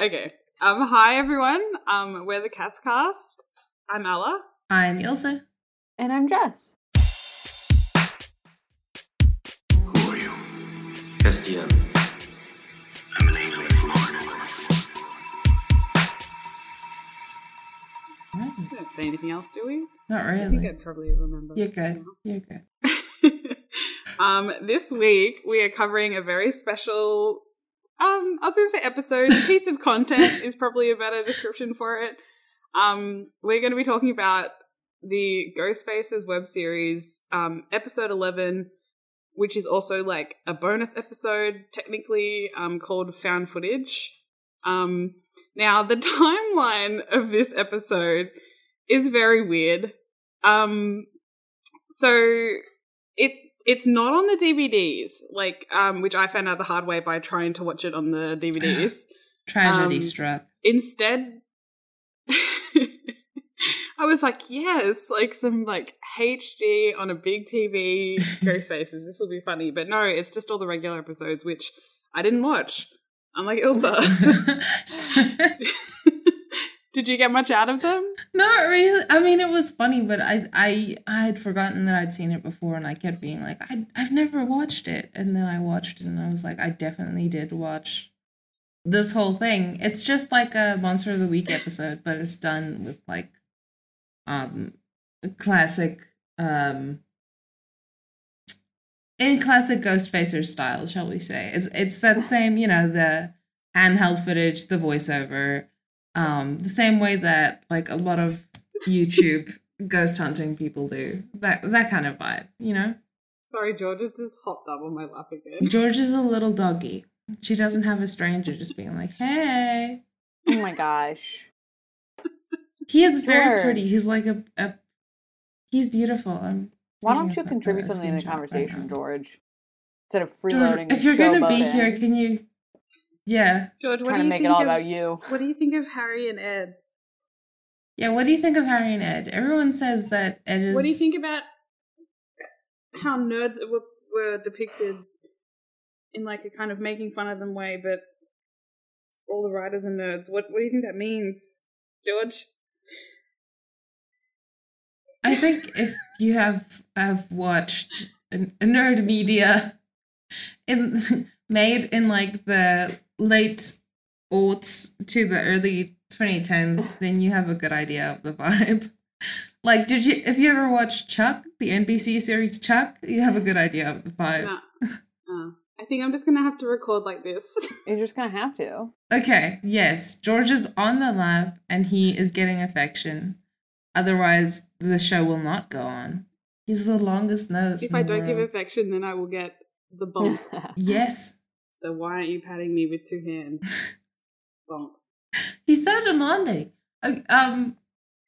Okay. Um, hi everyone. Um, we're the Cast. Cast. I'm Ella. I'm Ilse. And I'm Jess. Who are you? Castiel. I'm an angel of Florida. We don't say anything else, do we? Not really. I think. I'd probably remember. You're good. You're good. um, this week we are covering a very special. Um, I was going to say episode. piece of content is probably a better description for it. Um, we're going to be talking about the Ghostfacers web series, um, episode eleven, which is also like a bonus episode, technically, um, called Found Footage. Um, now the timeline of this episode is very weird. Um, so it it's not on the DVDs, like um, which I found out the hard way by trying to watch it on the DVDs. Tragedy Um, struck. Instead, I was like, yes, like some like HD on a big TV, Ghostfacers. This will be funny, but no, it's just all the regular episodes, which I didn't watch. I'm like Ilse. Did you get much out of them? Not really. I mean, it was funny, but I, I, I had forgotten that I'd seen it before, and I kept being like, I, I've never watched it, and then I watched it, and I was like, I definitely did watch this whole thing. It's just like a Monster of the Week episode, but it's done with like, um, classic, um, in classic Ghostfacer style, shall we say? It's it's that same, you know, the handheld footage, the voiceover, um, the same way that like a lot of YouTube ghost hunting people do. That that kind of vibe, you know. Sorry, George has just hopped up on my lap again. George is a little doggy. She doesn't have a stranger just being like, "Hey." Oh my gosh. He is very George. pretty. He's like a, a he's beautiful. I'm Why don't you contribute something in the screenshot right conversation. George? Instead of George, if you're gonna be here, can you? Yeah, George, what trying do to make think it all of, about you. What do you think of Harry and Ed? yeah. What do you think of Harry and Ed? Everyone says that Ed is. What do you think about how nerds were, were depicted in like a kind of making fun of them way, but all the writers are nerds? What What do you think that means, George? I think if you have have watched a nerd media in made in like the late aughts to the early 2010s, then you have a good idea of the vibe. Like, did you if you ever watched Chuck, the NBC series Chuck, you have a good idea of the vibe. Nah. Uh, I think I'm just gonna have to record like this. You're just gonna have to. Okay, yes, George is on the lab and he is getting affection. Otherwise, the show will not go on. He's the longest nose. if in I the don't give affection, then I will get the bonk. Yes, so why aren't you patting me with two hands? Bonk. he's so demanding. Um,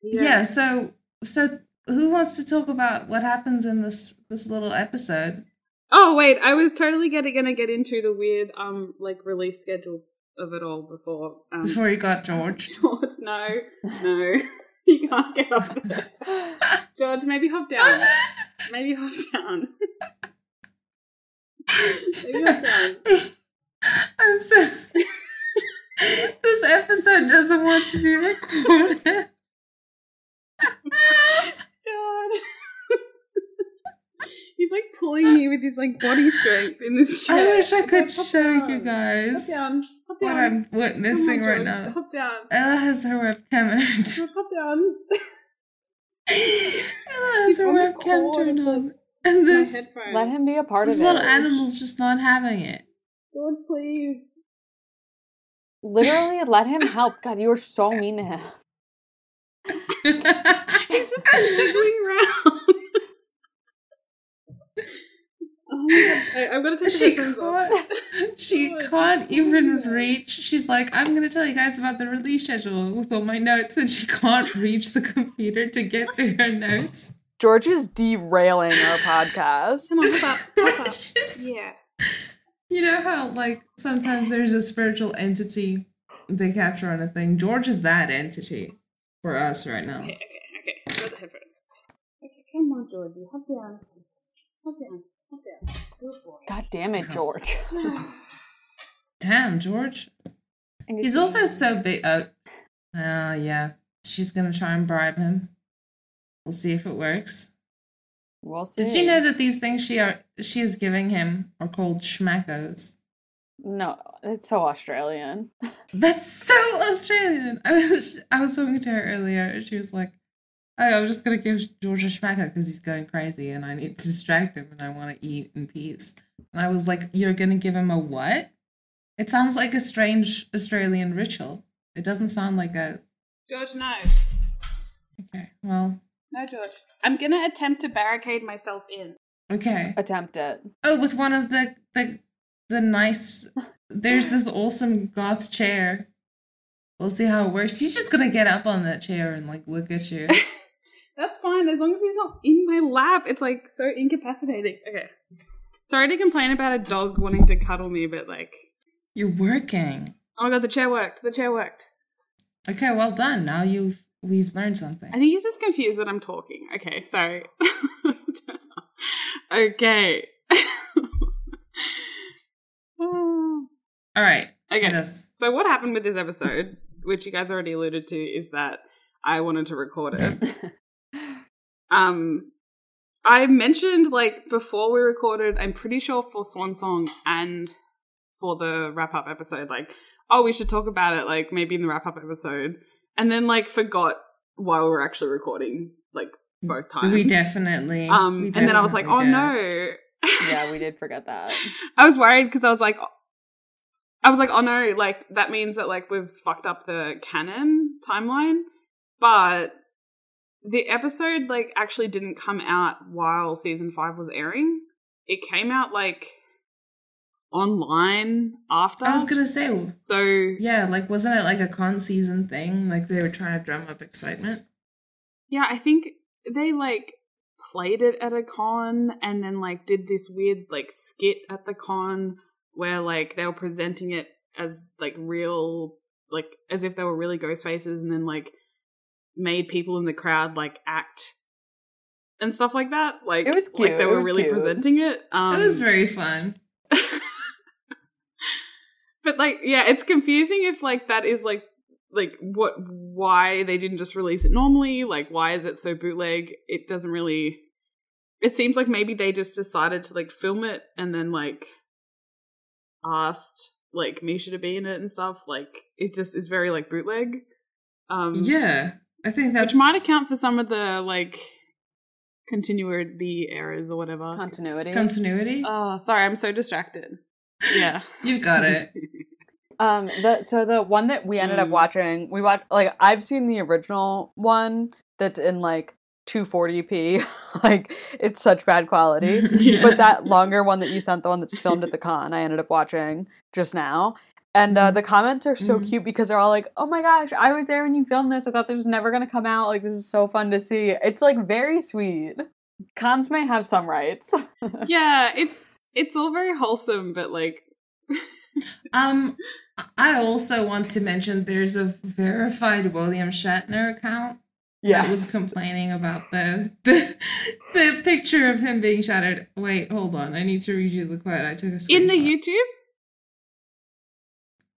yeah. So, so who wants to talk about what happens in this this little episode? Oh wait, I was totally getting gonna get into the weird um like release schedule of it all before um Before you got George. George, no, no, you can't get up there. George, maybe hop down. Maybe hop down. maybe hop down. I'm so. s- this episode doesn't want to be recorded. George. He's like pulling me with his like body strength in this chair. I wish I could like, "Hop show you guys Hop down. Hop down. what I'm Come on, witnessing oh right now. Hop down. Ella has her webcam on. George, hop down. Ella has He's her webcam turned on. And this. Let him be a part of it. this little it. animal's just not having it. George, please. Literally, let him help. God, you are so mean to him. He's just wiggling around. oh my. I, I'm gonna take the she headphones can't, she oh George, can't even reach. She's like, I'm gonna tell you guys about the release schedule with all my notes, and she can't reach the computer to get to her notes. George is derailing our podcast. Come on, hop up, hop. Just- Yeah. You know how like sometimes there's a spiritual entity they capture on a thing. George is that entity for us right now. Okay, okay, okay. Got the headphones. Okay, come on, Georgie. Hop down. Hop down. Hop down. Good boy. God damn it, George. Damn, George. He's also so big. Oh, uh, yeah. She's gonna try and bribe him. We'll see if it works. We'll see. Did you know that these things she are she is giving him are called schmackos? No, it's so Australian. That's so Australian. I was I was talking to her earlier. and She was like, "Oh, I'm just gonna give George a schmacko because he's going crazy, and I need to distract him, and I want to eat in peace." And I was like, "You're gonna give him a what?" It sounds like a strange Australian ritual. It doesn't sound like a. George, no. Okay, well, No, George. I'm gonna attempt to barricade myself in. okay. Attempt it. Oh, with one of the the the nice. There's this awesome goth chair. We'll see how it works. He's just gonna get up on that chair and like look at you. That's fine as long as he's not in my lap. It's like so incapacitating. Okay. Sorry to complain about a dog wanting to cuddle me, but like, You're working. oh my god, the chair worked. The chair worked. Okay, well done. Now you've we've learned something. I think he's just confused that I'm talking. Okay, sorry. okay. All right. okay. Yes. So what happened with this episode, which you guys already alluded to, is that I wanted to record it. Um, I mentioned like before we recorded, I'm pretty sure for Swan Song and for the wrap up episode, like, oh, we should talk about it, like maybe in the wrap up episode, and then like forgot while we were actually recording, like both times. We definitely. Um, we and then I was like, oh did. no. yeah, we did forget that. I was worried because I was like, I was like, oh no, like that means that like we've fucked up the canon timeline. But the episode like actually didn't come out while season five was airing. It came out like online after. I was gonna say, so yeah, like wasn't it like a con season thing? Like they were trying to drum up excitement. yeah, I think they like played it at a con and then like did this weird like skit at the con where like they were presenting it as like real like as if they were really Ghostfacers and then like made people in the crowd like act and stuff like that like It was like cute, they were really cute. presenting it um it was very fun. But like yeah it's confusing if like that is like like what why they didn't just release it normally like why is it so bootleg it doesn't really it seems like maybe they just decided to like film it and then like asked like misha to be in it and stuff like it just is very like bootleg um Yeah, I think that's which might account for some of the like continuity errors or whatever Continuity. continuity. oh sorry i'm so distracted yeah You've got it. Um, the so the one that we ended up Mm. watching, we watched like I've seen the original one that's in like 240p, like it's such bad quality. Yeah. But that longer one that you sent, the one that's filmed at the con, I ended up watching just now. And uh, the comments are so Mhm. cute because they're all like, "Oh my gosh, I was there when you filmed this. I thought this was never gonna come out. Like this is so fun to see. It's like very sweet. Cons may have some rights. yeah it's it's all very wholesome but like Um, I also want to mention there's a verified William Shatner account yeah. that was complaining about the, the the picture of him being shattered. Wait, hold on. I need to read you the quote. I took a screenshot. in the youtube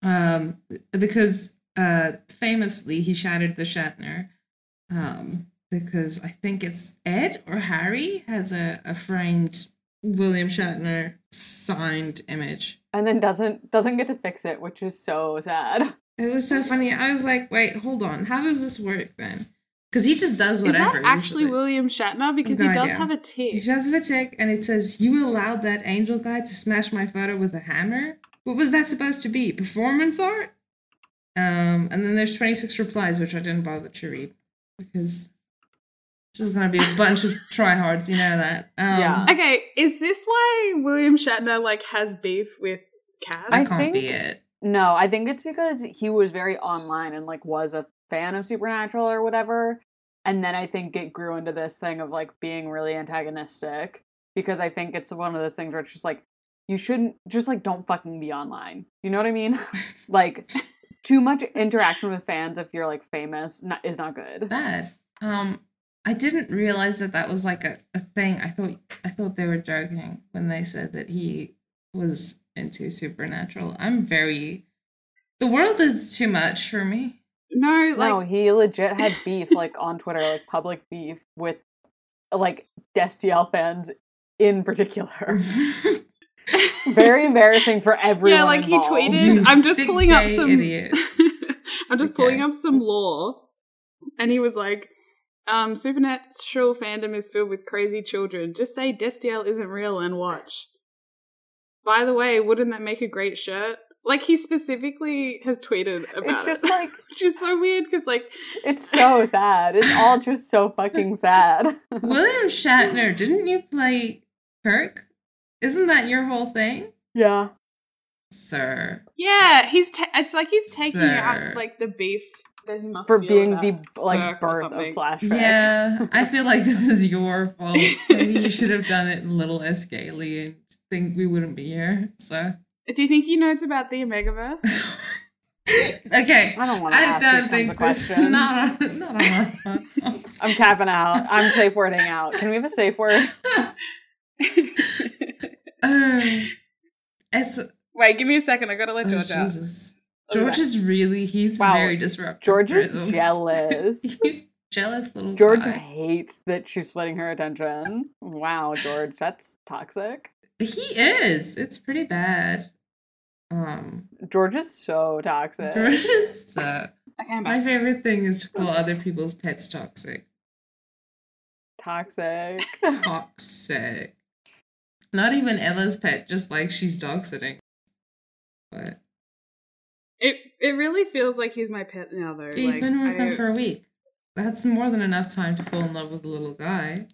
um because uh famously he shattered the Shatner um because I think it's Ed or Harry has a, a framed William Shatner signed image. and then doesn't doesn't get to fix it, which is so sad. It was so funny. I was like, wait, hold on. How does this work then? Because he just does whatever. is that actually usually. william shatner because No he does idea. have a tick He does have a tick, and it says, You allowed that angel guy to smash my photo with a hammer? What was that supposed to be? Performance art? Um, and then there's 26 replies, which I didn't bother to read because just gonna be a bunch of tryhards, you know that. Um, Yeah. okay is this why william shatner like has beef with Cas? That I can't be it. No, I think it's because he was very online and like was a fan of Supernatural or whatever. And then I think it grew into this thing of like being really antagonistic because I think it's one of those things where it's just like you shouldn't just like don't fucking be online. You know what I mean? like too much interaction with fans if you're like famous not, is not good. Bad. Um, I didn't realize that that was like a, a thing. I thought I thought they were joking when they said that he was into supernatural. I'm very The world is too much for me. No, like no, he legit had beef like on Twitter, like public beef with like Destiel fans in particular. Very embarrassing for everyone. yeah, like he tweeted. You I'm just pulling up some. idiots. I'm just Okay. pulling up some law, and he was like, um, "Supernatural fandom is filled with crazy children. Just say Destiel isn't real and watch." By the way, wouldn't that make a great shirt? Like he specifically has tweeted about It's just it, like which is so weird because like it's so sad. It's all just so fucking sad. William Shatner, didn't you play Kirk? Isn't that your whole thing? yeah. Sir. yeah, he's ta- it's like he's taking Sir. out like the beef that he must For being the like birth of something. Slash Yeah, I feel like this is your fault. Maybe you should have done it in Little S. Gailey and think we wouldn't be here. So Do you think he knows about the Omegaverse? okay. I don't want to I ask don't think of this questions. not on, not on. I'm tapping out. I'm safe wording out. Can we have a safe word? Um, S- Wait, give me a second. I gotta let oh, George out. Jesus. Okay. George is really he's Wow. very disruptive. George is presence. jealous. he's jealous little George guy. hates that she's splitting her attention. Wow, George, that's toxic. He is. It's pretty bad. Um, George is so toxic. George is. Uh, Okay, my favorite thing is to call other people's pets toxic. Toxic. Toxic. Not even Ella's pet, just like she's dog sitting. But It really feels like he's my pet now, though. you've like, been with I- him for a week. That's more than enough time to fall in love with the little guy.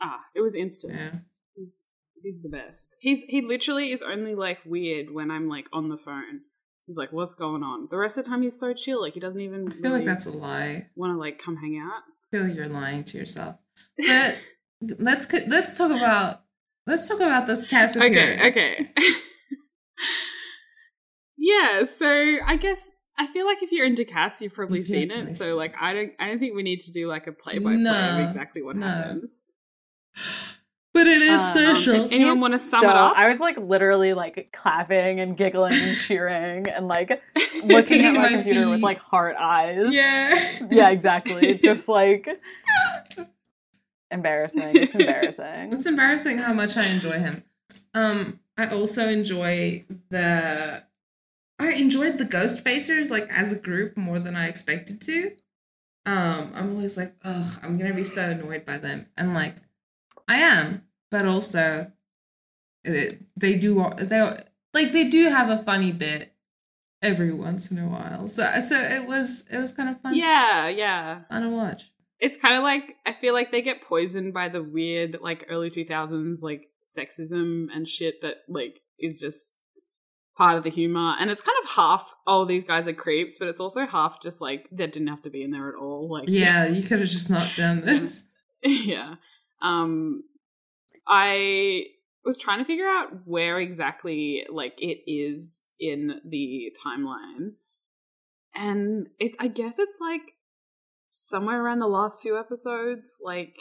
ah, it was instant. Yeah. He's he's the best. He's he literally is only like weird when I'm like on the phone. He's like, "What's going on?" The rest of the time, he's so chill. Like he doesn't even I feel like that's a lie. want to like come hang out. I feel like you're lying to yourself. But let's let's talk about let's talk about this cast. Okay, okay. yeah, so I guess I feel like if you're into Cas, you've probably Yeah, seen it. see. So like, I don't, I don't think we need to do like a play by play No, of exactly what no. happens. But it is Um, special. um, Anyone wanna sum so- it up? I was like literally like clapping and giggling and cheering and like looking at my my computer with like heart eyes. yeah. Yeah, exactly. Just like embarrassing. It's embarrassing. It's embarrassing how much I enjoy him. Um, I also enjoy the. I enjoyed the Ghostfacers like as a group more than I expected to. Um, I'm always like, ugh, I'm gonna be so annoyed by them, and like, I am, but also, it, they do they like they do have a funny bit every once in a while. So so it was it was kind of fun. Yeah, yeah. fun to watch. It's kind of like I feel like they get poisoned by the weird like early 2000s like sexism and shit that like is just part of the humor and it's kind of half oh these guys are creeps but it's also half just like that didn't have to be in there at all like Yeah, you could have just not done this. yeah. Um I was trying to figure out where exactly like it is in the timeline. And it I guess it's like somewhere around the last few episodes like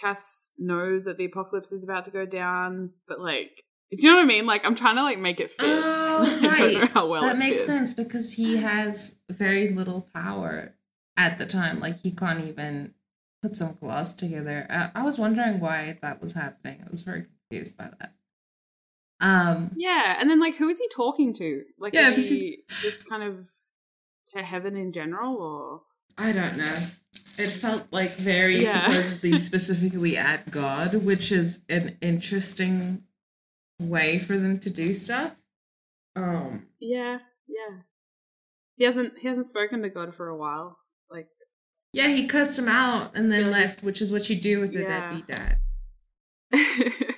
Cas knows that the apocalypse is about to go down, but like do you know what I mean? Like I'm trying to like make it fit. Oh, I don't know right. how well that it makes fits. sense because he has very little power at the time. Like he can't even put some claws together. I, I was wondering why that was happening. I was very confused by that. Um, Yeah, and then like who is he talking to? Like Yeah, is he just kind of to heaven in general or I don't know. It felt like very Yeah. supposedly specifically at God, which is an interesting way for them to do stuff. Um, Yeah, yeah. He hasn't he hasn't spoken to God for a while. Like yeah, he cussed him out and then left, which is what you do with a Yeah. deadbeat dad.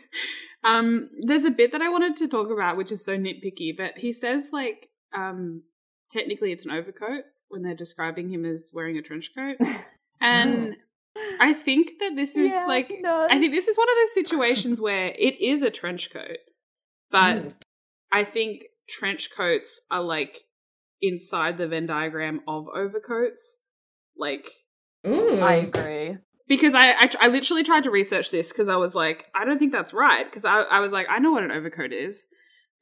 um there's a bit that I wanted to talk about which is so nitpicky, but he says like um technically it's an overcoat when they're describing him as wearing a trench coat. And I think that this is Yeah, like does. I think this is one of those situations where it is a trench coat, but Ooh. I think trench coats are like inside the Venn diagram of overcoats. Like, Ooh. I agree. because I, I, I literally tried to research this because I was like, I don't think that's right. Because I, I was like, I know what an overcoat is,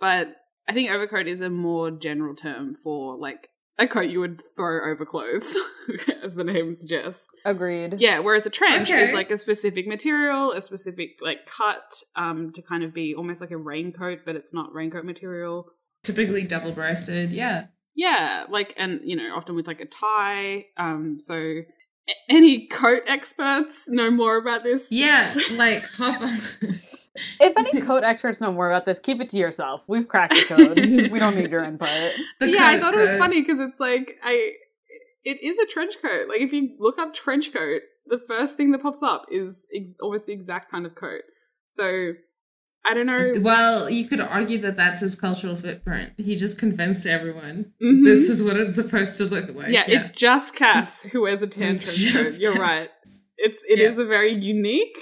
but I think overcoat is a more general term for like a coat you would throw over clothes, as the name suggests. Agreed. Yeah, whereas a trench is like a specific material, a specific like cut, um, to kind of be almost like a raincoat, but it's not raincoat material. Typically double breasted. Yeah. Yeah, like and you know, often with like a tie. Um, so any coat experts know more about this? Yeah. Like hop on. If any code experts know more about this, keep it to yourself. We've cracked the code. we don't need your input. The yeah, I coat thought it was funny because it's like I, it is a trench coat. Like if you look up trench coat, the first thing that pops up is ex- almost the exact kind of coat. So I don't know. Well, you could argue that that's his cultural footprint. He just convinced everyone Mhm. this is what it's supposed to look like. yeah, it's just Cas who wears a tan It's trench coat. You're Cas. right. It's it is Yeah. a very unique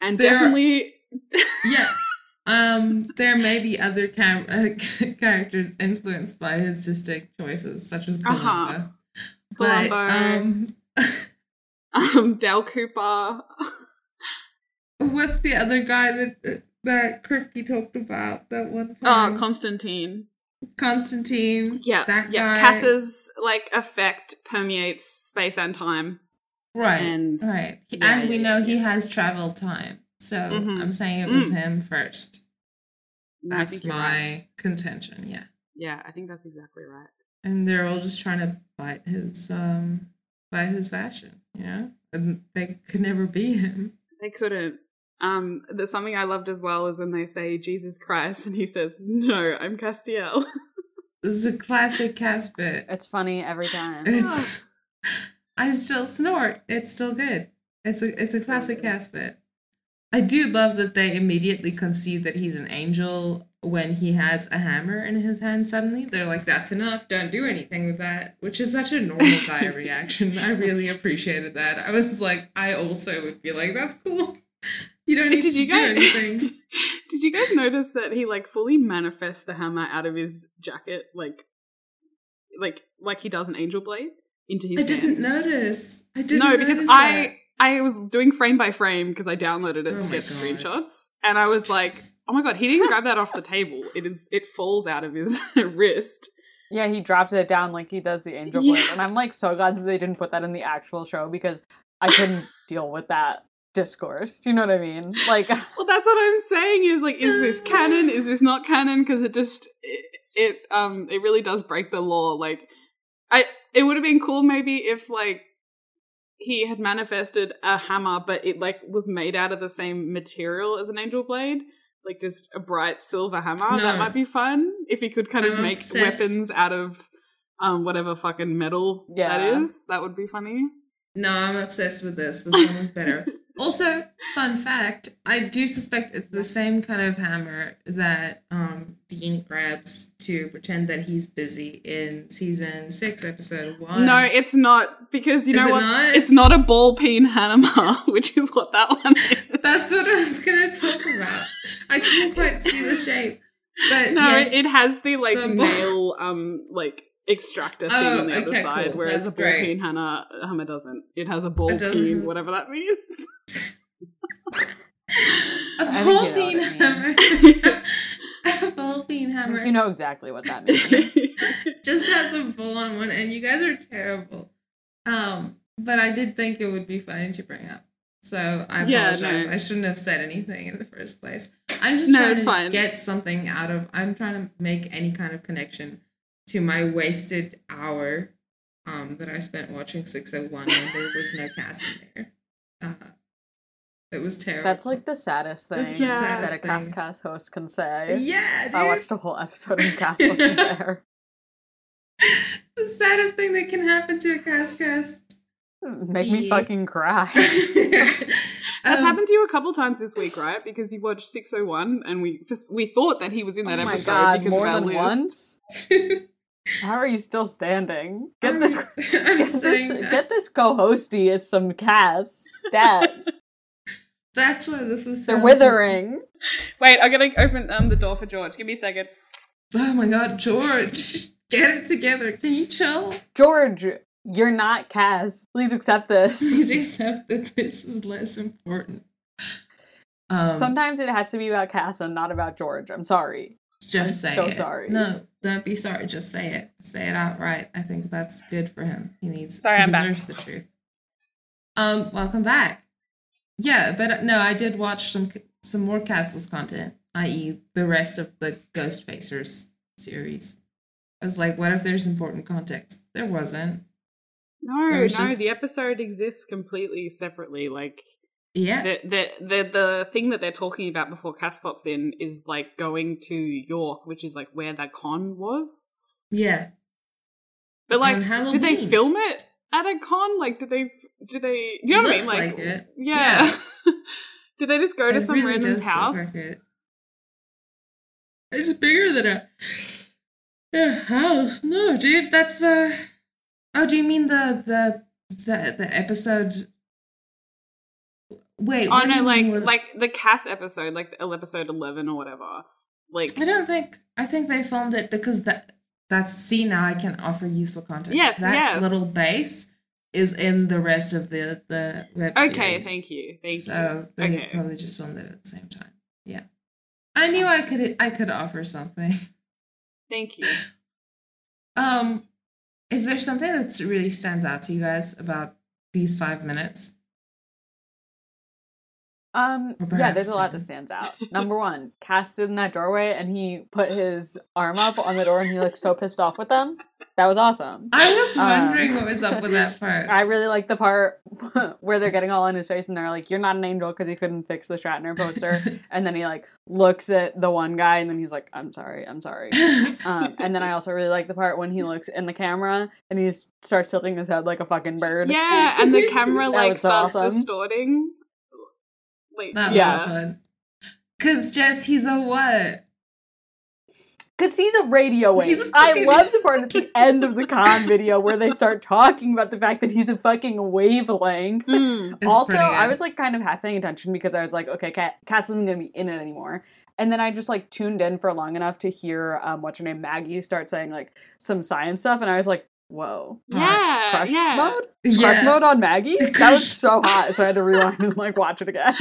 and There are- definitely yeah. Um, there may be other cam- uh, characters influenced by his distinct choices, such as Columbo. Uh-huh. But, Columbo. um, um Dale Cooper. what's the other guy that that Kripke talked about that one Oh, time? Constantine. Constantine. Yeah, that yeah. guy. Cas's like effect permeates space and time. Right. and- right. Yeah, and we know yeah. he has traveled time. So Mhm. I'm saying it was Mm. him first. That's my right. contention, yeah. Yeah, I think that's exactly right. And they're all just trying to bite his um bite his fashion, you know? And they could never be him. They couldn't. Um, there's something I loved as well is when they say Jesus Christ, and he says, "No, I'm Castiel." This is a classic cast bit. It's funny every time. It's I still snort. It's still good. It's a it's a classic cast bit. I do love that they immediately concede that he's an angel when he has a hammer in his hand suddenly. They're like, that's enough, don't do anything with that. Which is such a normal guy reaction. I really appreciated that. I was like, I also would be like, that's cool. You don't need Did to you do guys? anything. Did you guys notice that he like fully manifests the hammer out of his jacket, like, like like he does an angel blade into his I didn't notice. I didn't no, because I I was doing frame by frame because I downloaded it Oh to get God. screenshots, and I was like, oh my god, he didn't grab that off the table. It is it falls out of his wrist. Yeah, he dropped it down like he does the angel Yeah. blade. And I'm like so glad that they didn't put that in the actual show because I couldn't deal with that discourse. Do you know what I mean? Like Well, that's what I'm saying. Is like, is this canon? Is this not canon? Because it just it, it um it really does break the law. Like, I it would have been cool maybe if like he had manifested a hammer, but it like was made out of the same material as an angel blade, like just a bright silver hammer. No. That might be fun if he could kind of I'm make obsessed. weapons out of um whatever fucking metal that Yeah. is. That would be funny. No, I'm obsessed with this. This one was better. also, fun fact, I do suspect it's the same kind of hammer that um Dean grabs to pretend that he's busy in season six, episode one. No, it's not because you Is know it what? not? It's not a ball peen hammer, which is what that one is. That's what I was gonna talk about. I couldn't quite see the shape. But no, yes, it has the like The nail, um, like extractor thing Oh, on the other side, cool. whereas That's a ball great. peen hammer, hammer doesn't. It has a ball peen, whatever that means. a ball think you know peen hammer. a ball peen hammer. you know exactly what that means. just has a ball on one end. You guys are terrible. Um, but I did think it would be funny to bring up. So I Yeah, apologize. no. I shouldn't have said anything in the first place. I'm just No, trying to fine. get something out of I'm trying to make any kind of connection to my wasted hour um that I spent watching 601 when there was no cast in there. Uh, it was terrible. That's like the saddest thing the that saddest a cast thing. cast host can say. yeah, dude. I watched a whole episode of cast wasn't there. the saddest thing that can happen to a cast cast. Make me fucking cry. That's Um, happened to you a couple times this week, right? Because you watched 601 and we we thought that he was in that oh my episode god, because more of our than list. once? How are you still standing? Get this get this, get this co-hosty as some cast stat. That's why this is. They're withering. Wait, I'm gonna open um the door for George. Give me a second. Oh my god, George, get it together. Can you chill? George, you're not Cas. Please accept this. Please accept that this is less important. Um, Sometimes it has to be about Cas and not about George. I'm sorry. Just I'm so it. sorry. No, don't be sorry. Just say it. Say it outright. I think that's good for him. He needs. Sorry, he I'm back. deserves the truth. Um, welcome back. Yeah, but uh, no, I did watch some some more Castles content, i.e., the rest of the Ghostfacers series. I was like, what if there's important context? There wasn't. No, There no, just- the episode exists completely separately. Like Yeah. the, the the the thing that they're talking about before Cas pops in is like going to York, which is like where that con was. Yeah. But like, did they film it at a con? Like, did they? Did they? Do you know Looks what I mean? like it. Yeah. did they just go to It some really random's house? like it. It's bigger than a, a house. No, dude, that's uh Oh, do you mean the the the, the episode Wait, Oh do no, like mean like the Cas episode, like episode eleven or whatever. Like I don't think I think they filmed it because that that's see now I can offer useful context. Yes, that yes. little base is in the rest of the the web okay, series. thank you, thank so you. So they Okay. probably just filmed it at the same time. Yeah. I knew I could I could offer something. Thank you. Um is there something that really stands out to you guys about these five minutes? Um, yeah, there's a lot that stands out. Number one, Cas stood in that doorway and he put his arm up on the door and he looked so pissed off with them. That was awesome. I was Um, wondering what was up with that part. I really like the part where they're getting all in his face and they're like, "You're not an angel" because he couldn't fix the Shatner poster, and then he like looks at the one guy and then he's like, "I'm sorry, I'm sorry." Um, and then I also really like the part when he looks in the camera and he starts tilting his head like a fucking bird. Yeah, and the camera like was so starts awesome. distorting. Like that Yeah. was fun. Cause Jess, he's a what? Because he's a radio wave. A I love the part at the end of the con video where they start talking about the fact that he's a fucking wavelength. It's also, I was like kind of half paying attention because I was like, okay, Ca- Cas isn't going to be in it anymore. And then I just like tuned in for long enough to hear um, what's her name, Maggie, start saying like some science stuff, and I was like, whoa, Yeah, crush yeah. mode, Yeah. crush mode on Maggie. That was so hot, so I had to rewind and like watch it again.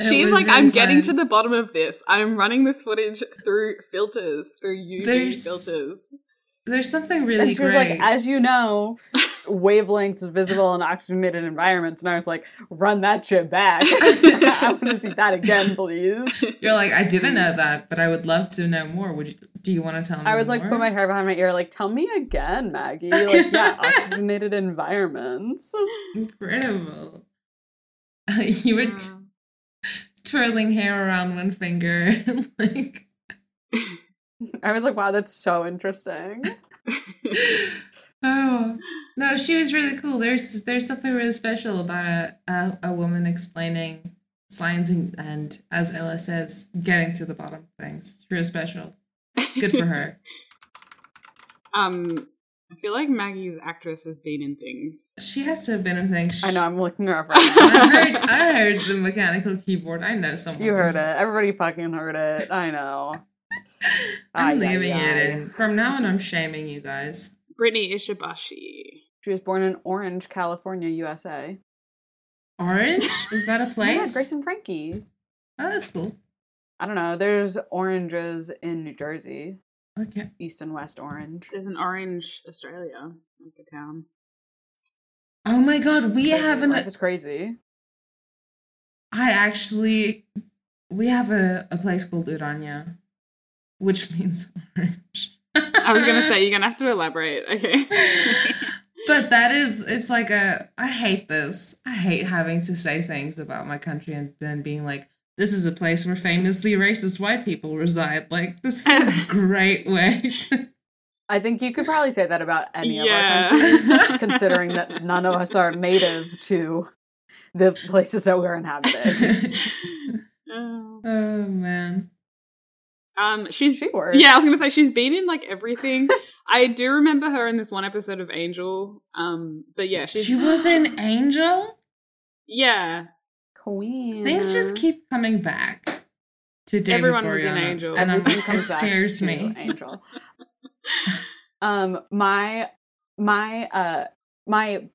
It She's like, really I'm getting to the bottom of this. I'm running this footage through filters, through UV There's- filters. There's something really and she was great. like, as you know, wavelengths visible in oxygenated environments. And I was like, run that shit back. I want to see that again, please. You're like, I didn't know that, but I would love to know more. Would you? Do you want to tell me? I was like, more? put my hair behind my ear, like, tell me again, Maggie. Like, yeah, oxygenated environments. incredible. you were t- twirling hair around one finger, like. I was like, wow, that's so interesting. Oh no, she was really cool. There's there's something really special about a a, a woman explaining science and, and, as Ella says, getting to the bottom of things. It's real special. Good for her. um, I feel like Maggie's actress has been in things. She has to have been in things. I know, I'm looking her up right I heard I heard the mechanical keyboard. I know someone. You heard was- it. Everybody fucking heard it. I know. I'm Ay, ay, leaving ay. it in. From now on, I'm shaming you guys. Brittany Ishibashi. She was born in Orange, California, USA. Orange is that a Yeah, place? Grace and Frankie. oh, that's cool. I don't know. There's oranges in New Jersey, Okay. East and West Orange. There's an Orange, Australia, like a town. Oh my god, we have an. Life is crazy. I actually, we have a, a place called Orania, which means orange. I was gonna say you're gonna have to elaborate. Okay. but that is, it's like a, I hate this. I hate having to say things about my country and then being like, this is a place where famously racist white people reside. Like, this is a great way to. I think you could probably say that about any Yeah. of our countries, considering that none of us are native to the places that we're inhabited. Oh. oh, man. Um, she's She works. yeah. I was gonna say she's been in like everything. I do remember her in this one episode of Angel. Um, but yeah, she's She was an angel? yeah. Queen. Things just keep coming back to David Everyone was an Boreanaz, angel. and I'm, Everything it scares me. Angel. um, my my uh my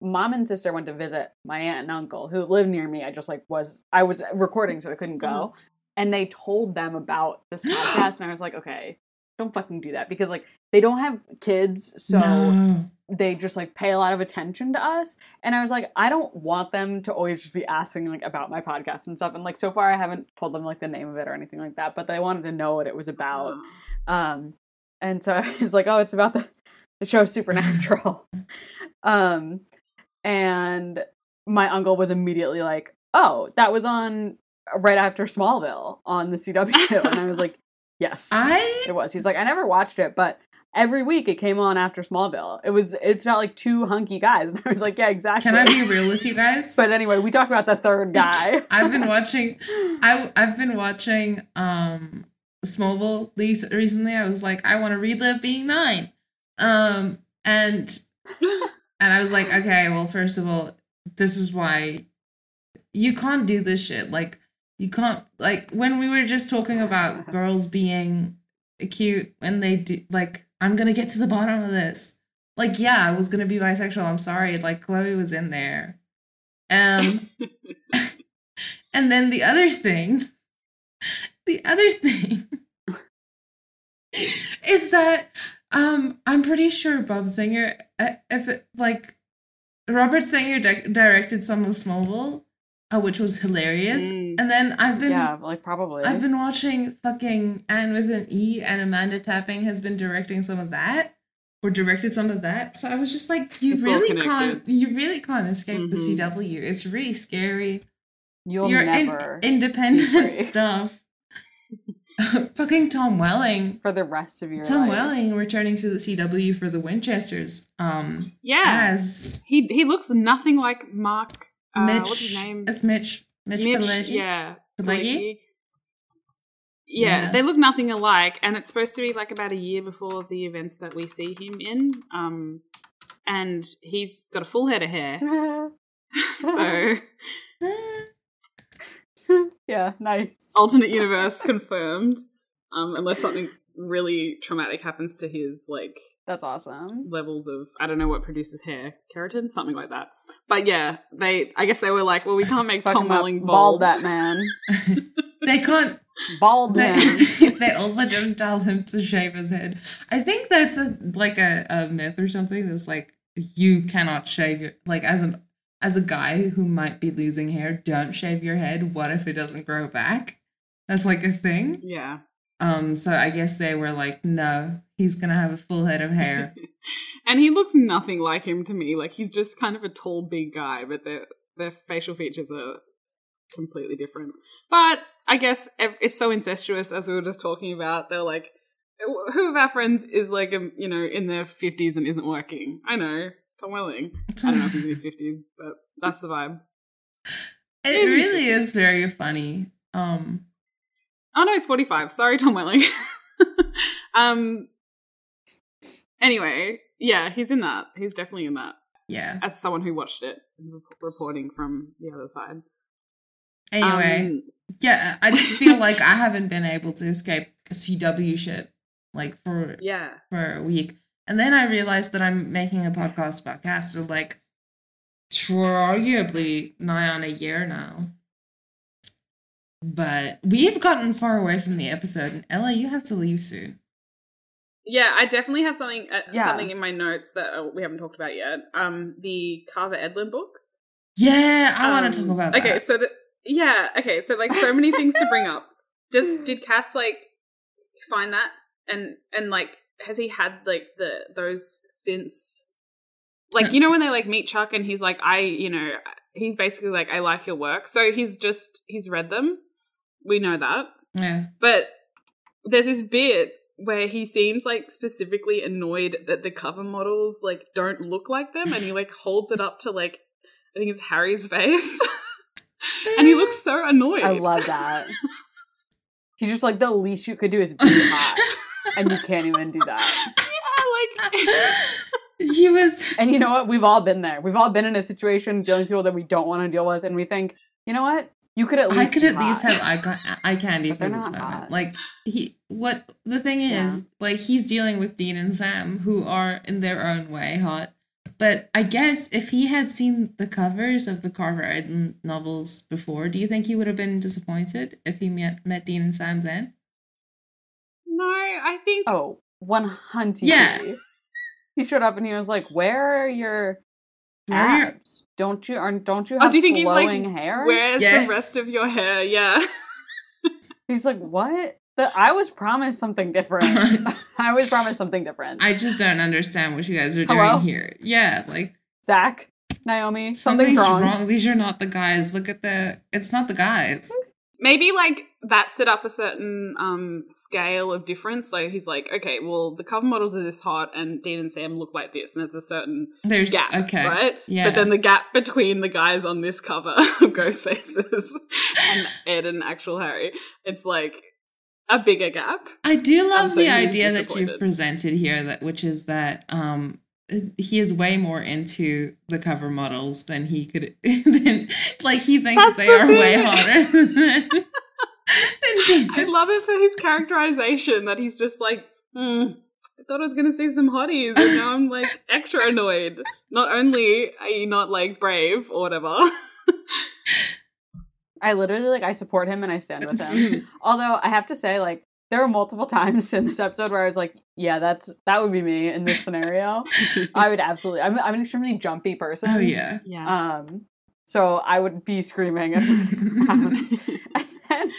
mom and sister went to visit my aunt and uncle who lived near me. I just like was I was recording, so I couldn't go. And they told them about this podcast, and I was like, okay, don't fucking do that because like they don't have kids, so No. they just like pay a lot of attention to us. And I was like, I don't want them to always just be asking like about my podcast and stuff. And like so far, I haven't told them like the name of it or anything like that, but they wanted to know what it was about. Um, and so I was like, oh, it's about the, the show Supernatural. um, and my uncle was immediately like, oh, that was on right after Smallville on the CW. and I was like, yes, I it was. He's like, I never watched it, but every week it came on after Smallville. It was, it's about like two hunky guys. And I was like, yeah, exactly. can I be real with you guys? but anyway, we talked about the third guy. I've been watching I I've been watching um Smallville these recently. I was like, I want to relive being nine. Um and and I was like, okay, well, first of all, this is why you can't do this shit. Like you can't like when we were just talking about girls being cute when they do like I'm gonna get to the bottom of this. Like, yeah, I was gonna be bisexual. I'm sorry. Like Chloe was in there. Um and then the other thing, the other thing is that um I'm pretty sure Bob Singer, uh, if it, like Robert Singer di- directed some of Smallville, which was hilarious. Mm. And then I've been yeah, like probably. I've been watching fucking Anne with an E, and Amanda Tapping has been directing some of that, or directed some of that. So I was just like, you It's really can't, you really can't escape the Mhm. CW. It's really scary. You'll Your in- never independent stuff. fucking Tom Welling. for the rest of your Tom life. Welling returning to the CW for the Winchesters. Um, yeah, as he he looks nothing like Mark. Uh, Mitch. what's his name? As Mitch. Mitch, Mitch, yeah? Pileggi. Yeah, Yeah. they look nothing alike, and it's supposed to be like about a year before the events that we see him in. Um, and he's got a full head of hair, so yeah, nice. alternate universe confirmed. Um, unless something really traumatic happens to his like That's awesome. levels of I don't know what produces hair, keratin, something like that. But yeah, they I guess they were like, well, we can't make Fuck Tom him. Welling bald bald. that man. they can't Bald They, man. they also didn't tell him to shave his head. I think that's a like a, a myth or something. That's like you cannot shave your like as an as a guy who might be losing hair, don't shave your head. What if it doesn't grow back? That's like a thing. Yeah. Um, so I guess they were like, no, he's gonna have a full head of hair. and he looks nothing like him to me. Like he's just kind of a tall, big guy, but their their facial features are completely different. But I guess it's so incestuous, as we were just talking about. They're like, who of our friends is like, um, you know, in their fifties and isn't working? I know Tom Welling. I don't know if he's in his fifties, but that's the vibe. it really is very funny. Um, Oh no, he's forty five. Sorry, Tom Welling. um. Anyway, yeah, he's in that. He's definitely in that. yeah. As someone who watched it, and reporting from the other side. Anyway, Um, yeah, I just feel like I haven't been able to escape CW shit like for yeah. for a week. And then I realized that I'm making a podcast about so like for arguably nigh on a year now. But we've gotten far away from the episode, and Ella, you have to leave soon. Yeah, I definitely have something uh, Yeah. something in my notes that uh, we haven't talked about yet. Um, the Carver Edlund book. Yeah, I want to Um, talk about Okay, that. so the yeah, okay, so like so many things to bring up. Does did Cass like find that and and like has he had like the those since like you know when they like meet Chuck and he's like I you know he's basically like I like your work. So he's just he's read them. We know that. Yeah. But there's this bit where he seems like specifically annoyed that the cover models like don't look like them and he like holds it up to like I think it's Harry's face. and he looks so annoyed. I love that. He's just like the least you could do is be hot, and you can't even do that. yeah, like he was And you know what? We've all been there. We've all been in a situation dealing with people that we don't want to deal with, and we think, you know what? You could at least. I could be at least have eye, con- eye candy for this moment. hot. Like he, what the thing is, like he's dealing with Dean and Sam, who are in their own way hot, but I guess if he had seen the covers of the Carver Edlund novels before, do you think he would have been disappointed if he met, met Dean and Sam then? No, I think Oh, 100. Yeah. He showed up and he was like, "Where are your Where are your- abs? Don't you aren't don't you Oh, have do you think he's like, flowing hair?" Where's Yes. the rest of your hair? Yeah. He's like, "What? The, I was promised something different. I was promised something different." I just don't understand what you guys are doing Hello? here. Yeah, like Zach, Naomi, something's, something's wrong. These are not the guys. Look at the. It's not the guys. Maybe like that set up a certain um scale of difference. So he's like, okay, well the cover models are this hot and Dean and Sam look like this, and there's a certain There's gap, okay. right? Yeah. But then the gap between the guys on this cover of Ghostfacers and Ed and actual Harry, it's like a bigger gap. I do love so the idea that you've presented here, that which is that um he is way more into the cover models than he could than like he thinks That's they the are way thing. hotter than, than I love it for his characterization that he's just like, hmm, I thought I was gonna see some hotties, and now I'm like extra annoyed. Not only are you not like brave or whatever, I literally like I support him and I stand with him. Although I have to say, like, there were multiple times in this episode where I was like, "Yeah, that's that would be me in this scenario." I would absolutely. I'm I'm an extremely jumpy person. Oh yeah. yeah. Um, so I would be screaming. and then,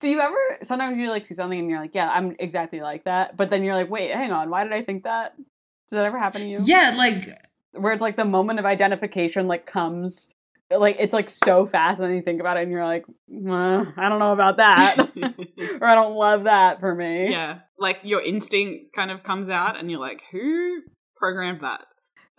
do you ever? Sometimes you like see something and you're like, "Yeah, I'm exactly like that," but then you're like, "Wait, hang on, why did I think that?" Does that ever happen to you? Yeah, like Where it's like the moment of identification like comes. Like it's like so fast, and then you think about it, and you're like, "Uh, I don't know about that, or I don't love that for me. yeah, like your instinct kind of comes out, and you're like, who programmed that?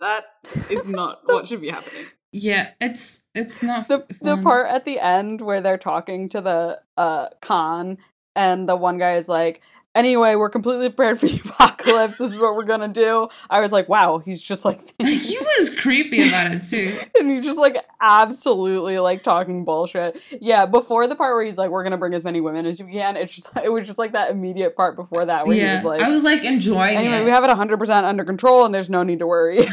That is not what should be happening. Yeah, it's it's not the the part at the end where they're talking to the uh con and the one guy is like anyway we're completely prepared for the apocalypse. This is what we're gonna do. I was like wow he's just like he was creepy about it too. and he's just like absolutely like talking bullshit. Yeah before the part where he's like we're gonna bring as many women as you can it's just it was just like that immediate part before that where he yeah, was like I was like enjoying anyway it. we have it 100% under control and there's no need to worry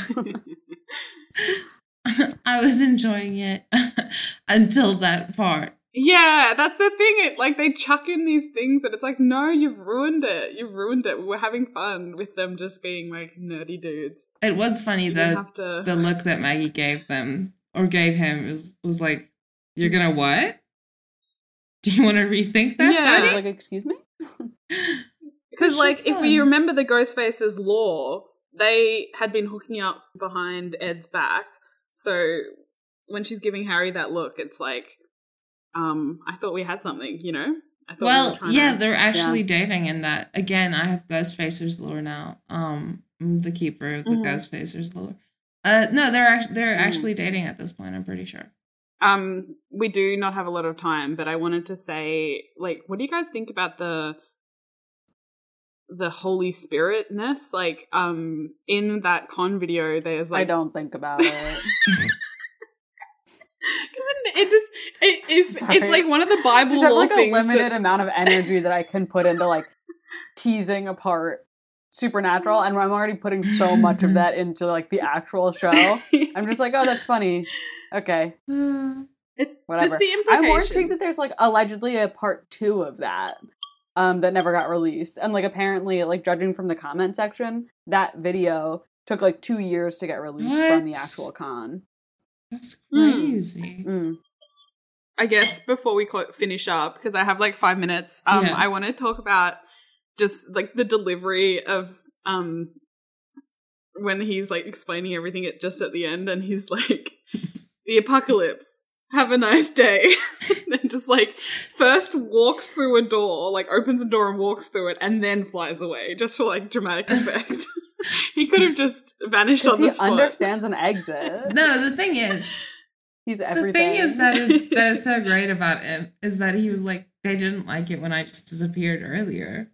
I was enjoying it until that part. Yeah, that's the thing. It like they chuck in these things that it's like, no, you've ruined it. You've ruined it. We're having fun with them just being like nerdy dudes. It was funny You didn't the to. the look that Maggie gave them or gave him was, was like, "You're gonna what? Do you want to rethink that, Yeah. Buddy?" like excuse me Because, like, shit's if fun. we remember the Ghostfacer's law, they had been hooking up behind Ed's back. So when she's giving Harry that look, it's like, um, I thought we had something, you know? I thought we well, yeah, to- they're actually dating in that. Again, I have Ghostfacer's lore now. Um, I'm the keeper of the Mhm. Ghostfacer's lore. Uh, no, they're they're Mhm. actually dating at this point. I'm pretty sure. Um, we do not have a lot of time, but I wanted to say, like, what do you guys think about the the Holy Spiritness? Like, um, in that con video, there's like i don't think about it it just it is Sorry. it's like one of the Bible just have law like a limited that- amount of energy that I can put into like teasing apart supernatural and I'm already putting so much of that into like the actual show. I'm just like, oh that's funny. Okay. It- Whatever. Just the I'm more implications. intrigued that there's like allegedly a part two of that. Um, that never got released. And like apparently, like judging from the comment section, that video took like two years to get released from the actual con. That's Mm. crazy. Mm. I guess before we clo- finish up, because I have like five minutes, um, Yeah. I want to talk about just like the delivery of um when he's like explaining everything at just at the end, and he's like, "The apocalypse." Have a nice day. then just like first walks through a door, like opens a door and walks through it, and then flies away, just for like dramatic effect. he could have just vanished Because on the he spot. understands an exit. No, the thing is, He's everything. the thing is that is that is so great about him is that he was like, they didn't like it when I just disappeared earlier.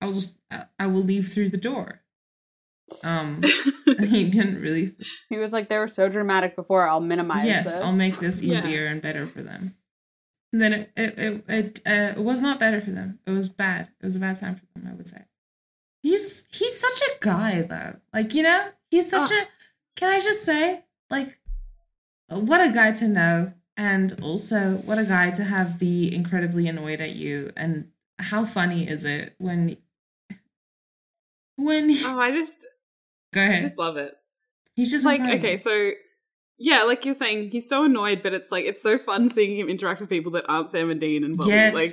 I will just, I- I will leave through the door. Um, he didn't really. He was like, they were so dramatic before. I'll minimize yes, this. I'll make this Yeah. easier and better for them. And then it it it, it, uh, it was not better for them. It was bad. It was a bad time for them. I would say. He's he's such a guy though. Like you know, he's such Oh. a can I just say, like, what a guy to know, and also what a guy to have be incredibly annoyed at you, and how funny is it when when Oh, I just go ahead. I just love it. He's just like incredible. okay, so yeah, like you're saying, he's so annoyed, but it's like it's so fun seeing him interact with people that aren't Sam and Dean and Bobby. yes, Like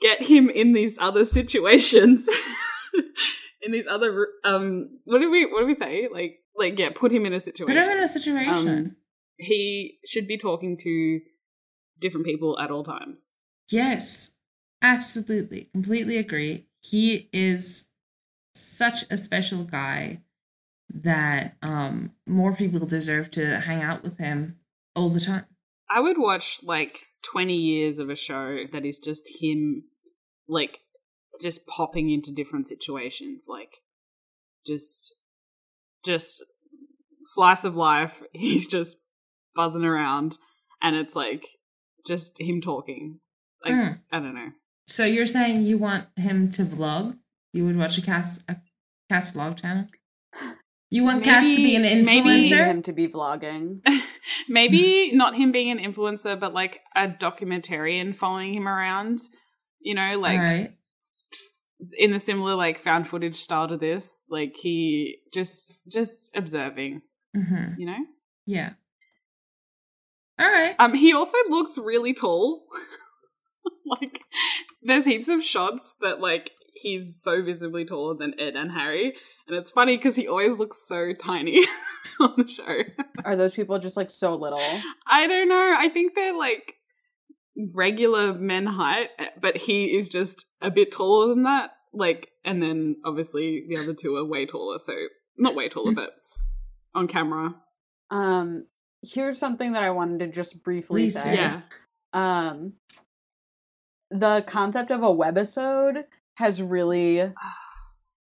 get him in these other situations. in these other um what do we what do we say? Like like yeah, put him in a situation. put him in a situation. Um, he should be talking to different people at all times. Yes, absolutely. Completely agree. He is such a special guy that um more people deserve to hang out with him all the time. I would watch like 20 years of a show that is just him, like, just popping into different situations. Like, just, just slice of life. He's just buzzing around, and it's like just him talking. Like, Mm. I don't know. So you're saying you want him to vlog? You would watch a Cas a Cas vlog channel? You want Cas to be an Maybe- maybe- influencer? him to be vlogging. Maybe not him being an influencer, but like a documentarian following him around. You know, like All right. in the similar like found footage style to this like he just just observing Mm-hmm. you know Yeah. All right. um he also looks really tall like there's heaps of shots that like he's so visibly taller than ed and harry and it's funny because he always looks so tiny on the show. Are those people just like so little? i don't know. I think they're like regular men height but he is just a bit taller than that. Like and then obviously the other two are way taller so not way taller but on camera. Um, here's something that I wanted to just briefly Please say. yeah. Um, the concept of a webisode has really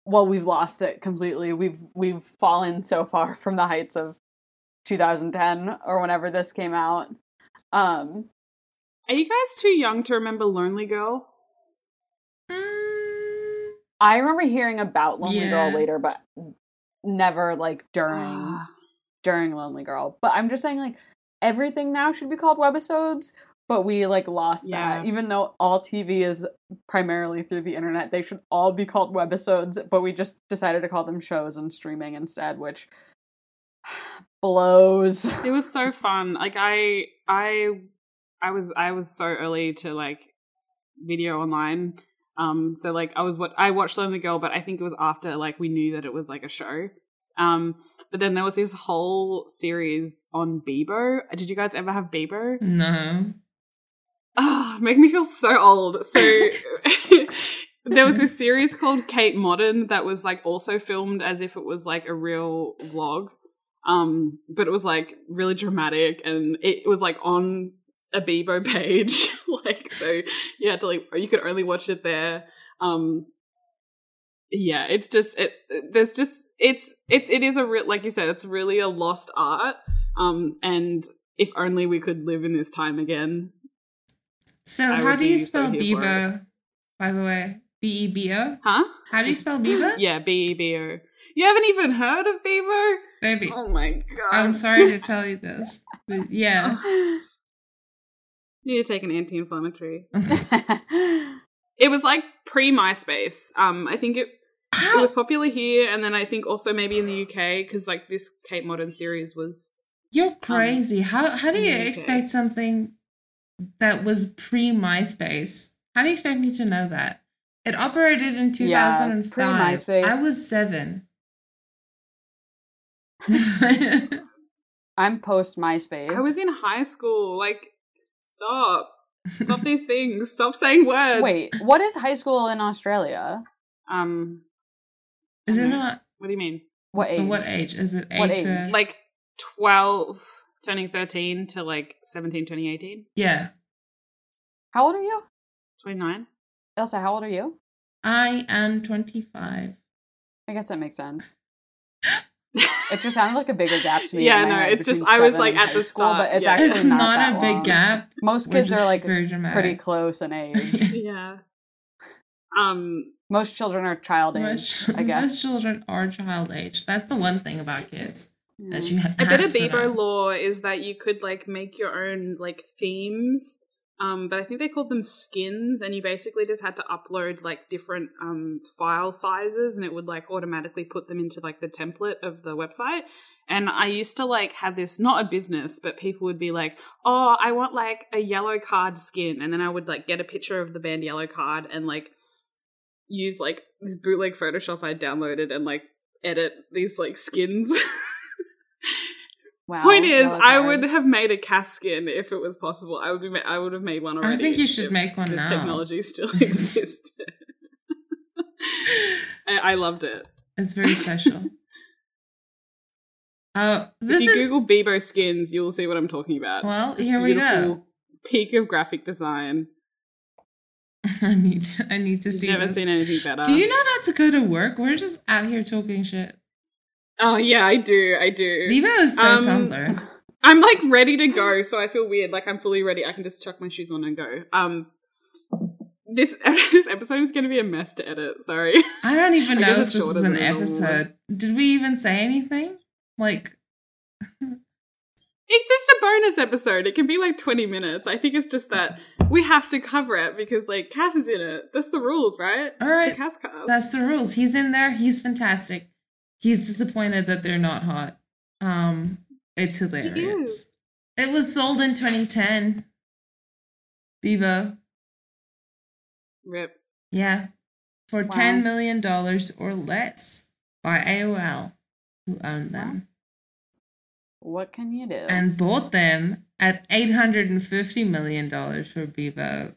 well we've lost it completely we've we've fallen so far from the heights of 2010 or whenever this came out um are you guys too young to remember lonely girl Mm, i remember hearing about lonely Yeah. girl later but never like during Ah. during lonely girl but i'm just saying like everything now should be called webisodes but we like lost that. Even though all tv is primarily through the internet they should all be called webisodes but we just decided to call them shows and streaming instead which blows. It was so fun. Like i i i was i was so early to like video online. Um so like i was what i watched lonely girl but i think it was after like we knew that it was like a show. Um but then there was this whole series on bebo. Did you guys ever have bebo? No. Oh, make me feel so old. So there was this series called Kate Modern that was like also filmed as if it was like a real vlog. Um, but it was like really dramatic and it was like on a Bebo page. like so you had to like you could only watch it there. Um yeah, it's just it there's just it's it's it is a real like you said, it's really a lost art. Um and if only we could live in this time again, So I how do you be so spell here Bebo? By the way, B E B O. Huh? How do you spell Bebo? Yeah, B E B O. You haven't even heard of Bebo? Baby, Oh my god. I'm sorry to tell you this, but yeah. You need to take an anti-inflammatory. It was like pre MySpace. Um, I think it it was popular here, and then I think also maybe in the UK because like this Kate Modern series was. You're crazy. how how do you expect something that was pre MySpace? How do you expect me to know that? It operated in Yeah, 2005. pre-MySpace. I was seven. i'm post myspace I was in high school. Like, stop, stop these things. Stop saying words. wait what is high school in australia Um, Is it not? what do you mean? what age What age is it? What Eight to- age? Like twelve, turning thirteen to like 17, 20, 18, yeah. how old are you 29. Ilse how old are you I am 25. i guess that makes sense It just sounded like a bigger gap to me. Yeah, no, it's just- I was, like, at high the school, start, but it's yeah. actually It's not, not, that a big long. gap. Most kids are like pretty close in age. Yeah. Um, Most children are child age, most, I guess. most children are child age. That's the one thing about kids. That you ha- a bit of to Bebo know. lore is that you could like make your own like themes. Um, but I think they called them skins, and you basically just had to upload like different um file sizes, and it would like automatically put them into like the template of the website. And I used to like have this not a business, but people would be like, "Oh, I want like a Yellowcard skin," and then I would like get a picture of the band Yellowcard and like use like this bootleg Photoshop I downloaded and like edit these like skins. Wow. Point is, yellow I would have made a Cas skin if it was possible. I would be. Ma- I would have made one already. I think you should make one this now. technology still existed. I, I loved it. It's very special. Oh, this if you is Google Bebo skins, you'll see what I'm talking about. Well, It's here we go. Peak of graphic design. I need I need to see Never this. seen anything better. Do you not have to go to work? We're just out here talking shit. Oh yeah, I do. I do. Bebo is so Um, Tumblr. I'm like ready to go, so I feel weird. Like I'm fully ready. I can just chuck my shoes on and go. Um, this this episode is going to be a mess to edit. Sorry. I don't even I know if this is an than a normal one. episode. Did we even say anything? Like, It's just a bonus episode. It can be like 20 minutes. I think it's just that we have to cover it because like Cas is in it. That's the rules, right? all The Cas Cast. that's the rules. He's in there. He's fantastic. He's disappointed that they're not hot. Um, it's hilarious. It was sold in 2010. Bebo, Rip. yeah, for Wow. ten million dollars or less by AOL, who owned them. What can you do? and bought them at $850 million for Bebo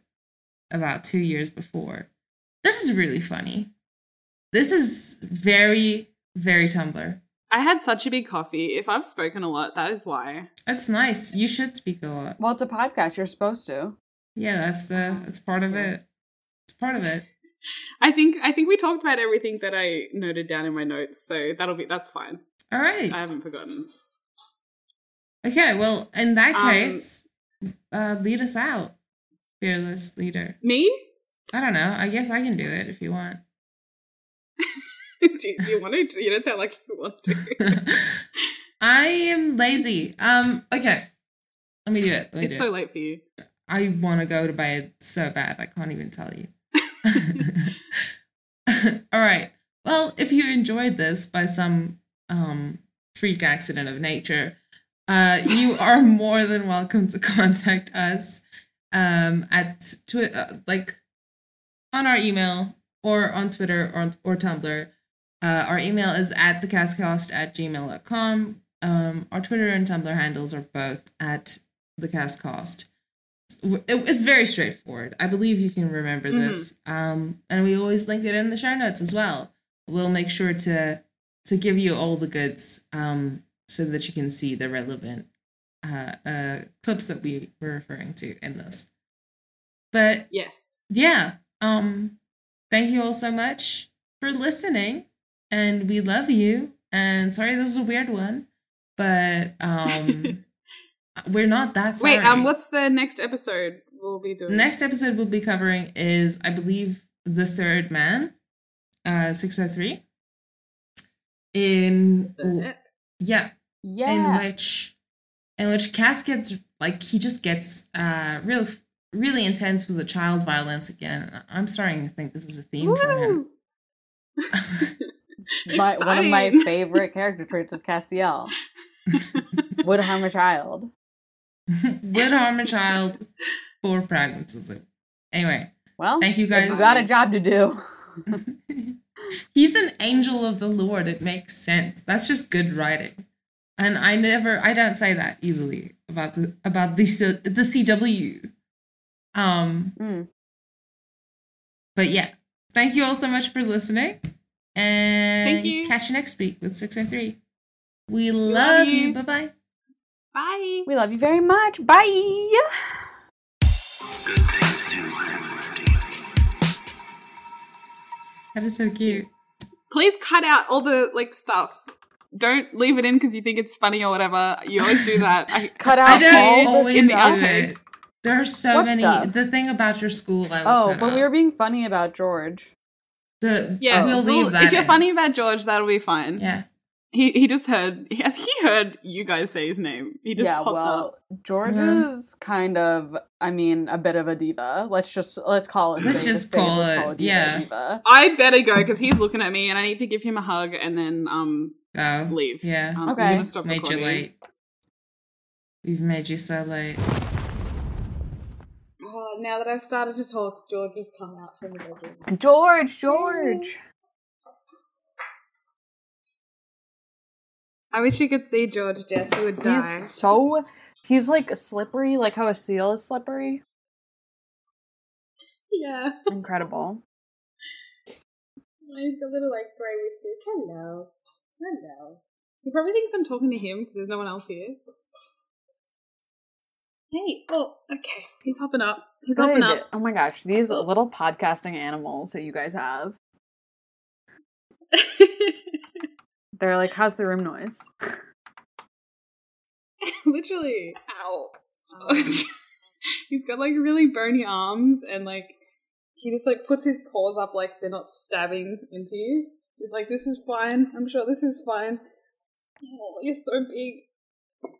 about two years before. This is really funny. This is very, very Tumblr. I had such a big coffee. If I've spoken a lot, that is why. That's nice. You should speak a lot. well, it's a podcast. You're supposed to. Yeah, that's the that's part of it. It's part of it. I think I think we talked about everything that I noted down in my notes, so that'll be that's fine. All right. I haven't forgotten. Okay, well, in that Um, case, uh lead us out, fearless leader. Me? I don't know. I guess I can do it if you want. do, you- do you want to? You don't sound like you want to. I am lazy. Um, okay. Let me do it. Me it's do so it. late for you. I want to go to bed so bad. I can't even tell you. All right. Well, if you enjoyed this by some um, freak accident of nature, uh, you are more than welcome to contact us um, at twi- uh, like on our email or on Twitter or, or Tumblr. Uh, our email is at thecascast at gmail.com. Um, our Twitter and Tumblr handles are both at thecascast. It- It's very straightforward. I believe you can remember this. Um, and we always link it in the show notes as well. We'll make sure to to give you all the goods um, so that you can see the relevant uh, uh, clips that we were referring to in this. But Yes. yeah, um, thank you all so much for listening, and we love you. And sorry, this is a weird one, but um, we're not that sorry. Wait. Um. What's the next episode we'll be doing? Next episode we'll be covering is, I believe, the third man, uh, six hundred three. In yeah, Yeah. in which in which Cas gets like he just gets uh real really intense with the child violence again. I'm starting to think this is a theme for him. My, one of my favorite character traits of Castiel would harm a child. Would harm a child for pragmatism. Anyway, Well, thank you guys. you got a job to do. He's an angel of the Lord. It makes sense. That's just good writing. And I never, I don't say that easily about the about the the CW. Um, Mm. but yeah, thank you all so much for listening, and Thank you. catch you next week with six hundred three. We love love you. you. Bye bye. Bye. We love you very much. Bye. Good things do. That is so cute. Please cut out all the like stuff. Don't leave it in because you think it's funny or whatever. You always do that. I, Cut out I don't always in the do it. outtakes. There are so What many. stuff? The thing about your school, I Oh, cut but out. we were being funny about George. The Yeah, we'll we'll- leave that. If you're in. funny about George, that'll be fine. yeah. He he just heard he, he heard you guys say his name. He just yeah, popped well, up. George Yeah. is kind of, I mean, a bit of a diva. Let's just let's call it. Let's just call it, a diva yeah. diva. I better go because he's looking at me and I need to give him a hug and then um Oh, leave. yeah. Um, so Okay. I'm gonna stop made you late. We've made you so late. Oh, now that I've started to talk, George has come out from the bedroom. George, George. I wish you could see George, Jess. You would die. He's so he's like slippery, like how a seal is slippery. Yeah. Incredible. He's got little like grey whiskers. Hello. Hello. He probably thinks I'm talking to him because there's no one else here. Hey. Oh, okay. He's hopping up. He's hopping up. Oh my gosh, these oh. little podcasting animals that you guys have. They're like, how's the room noise? Literally. Ow. Ouch. He's got like really bony arms and like he just like puts his paws up like they're not stabbing into you. He's like, this is fine. I'm sure this is fine. Oh, you're so big. Okay.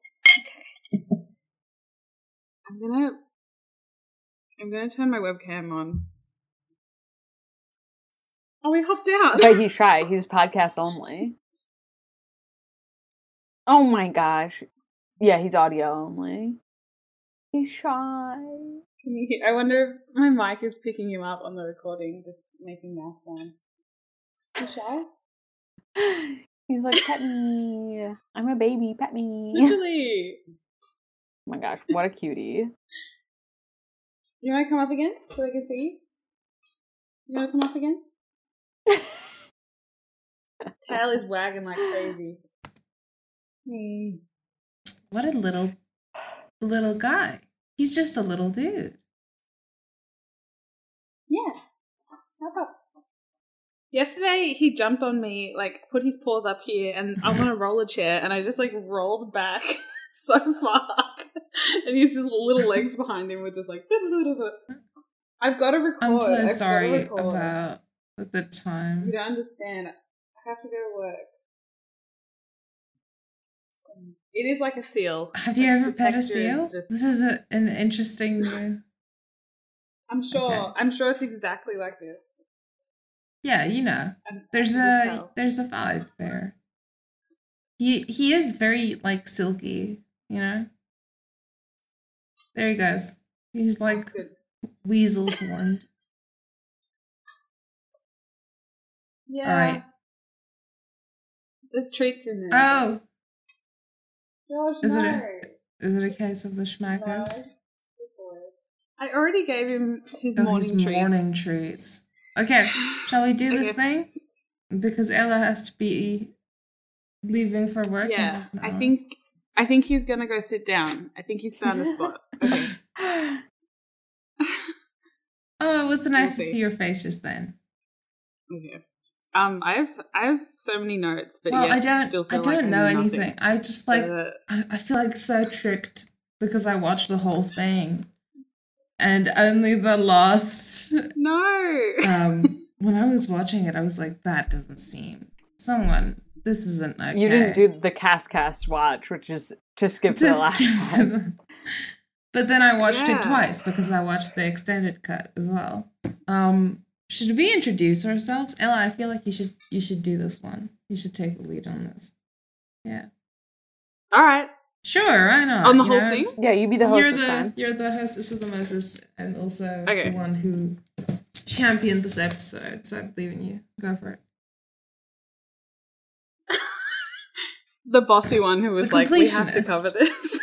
I'm gonna I'm gonna turn my webcam on. Oh, he hopped out. But he's shy. He's podcast only. Oh my gosh. Yeah, he's audio only. He's shy. Can you I wonder if my mic is picking him up on the recording, just making mouth sounds. You shy? He's like, pet me. I'm a baby, pet me. Oh my gosh, what a cutie. You want to come up again so I can see you? You want to come up again? His tail is wagging like crazy. Hmm. What a little, little guy. He's just a little dude. Yeah. How about? Yesterday he jumped on me, like put his paws up here, and I'm on a roller chair, and I just like rolled back so far, and his just little legs behind him were just like. I've got to record. I'm so I've sorry about the time. You don't understand. I have to go to work. It is like a seal. Have you Like, ever pet a seal? just- This is a, an interesting. I'm sure. Okay. I'm sure it's exactly like this. yeah, you know, I'm- there's a there's a vibe there. He he is very like silky, you know. There he goes. He's like weasel horned. Yeah. All right. There's treats in there. Oh, is it a- is it a case of the No. Schmackos? Boy. I already gave him his Oh, morning his treats. morning treats. Okay, shall we do this thing? Because Ella has to be leaving for work. Yeah, I think I think he's gonna go sit down. I think he's found a spot. Okay. Oh, it was nice to see. your face just then. okay. Um, I have I have so many notes, but well, I don't. still I don't like know knew anything. I just like. Uh, I, I feel like so tricked because I watched the whole thing, and only the last. no. Um, when I was watching it, I was like, "That doesn't seem someone. This isn't okay." You didn't do the Cas Cast watch, which is to skip to the Just- last one. but then I watched Yeah. it twice because I watched the extended cut as well. Um, should we introduce ourselves, Ella? I feel like you should you should do this one. You should take the lead on this. Yeah, All right. sure. I know. On the you whole know, thing? Yeah, you be the host you're this the time. you're the hostess of the Moses, and also Okay. the one who championed this episode. So I believe in you. Go for it. The bossy one who was like, "We have to cover this."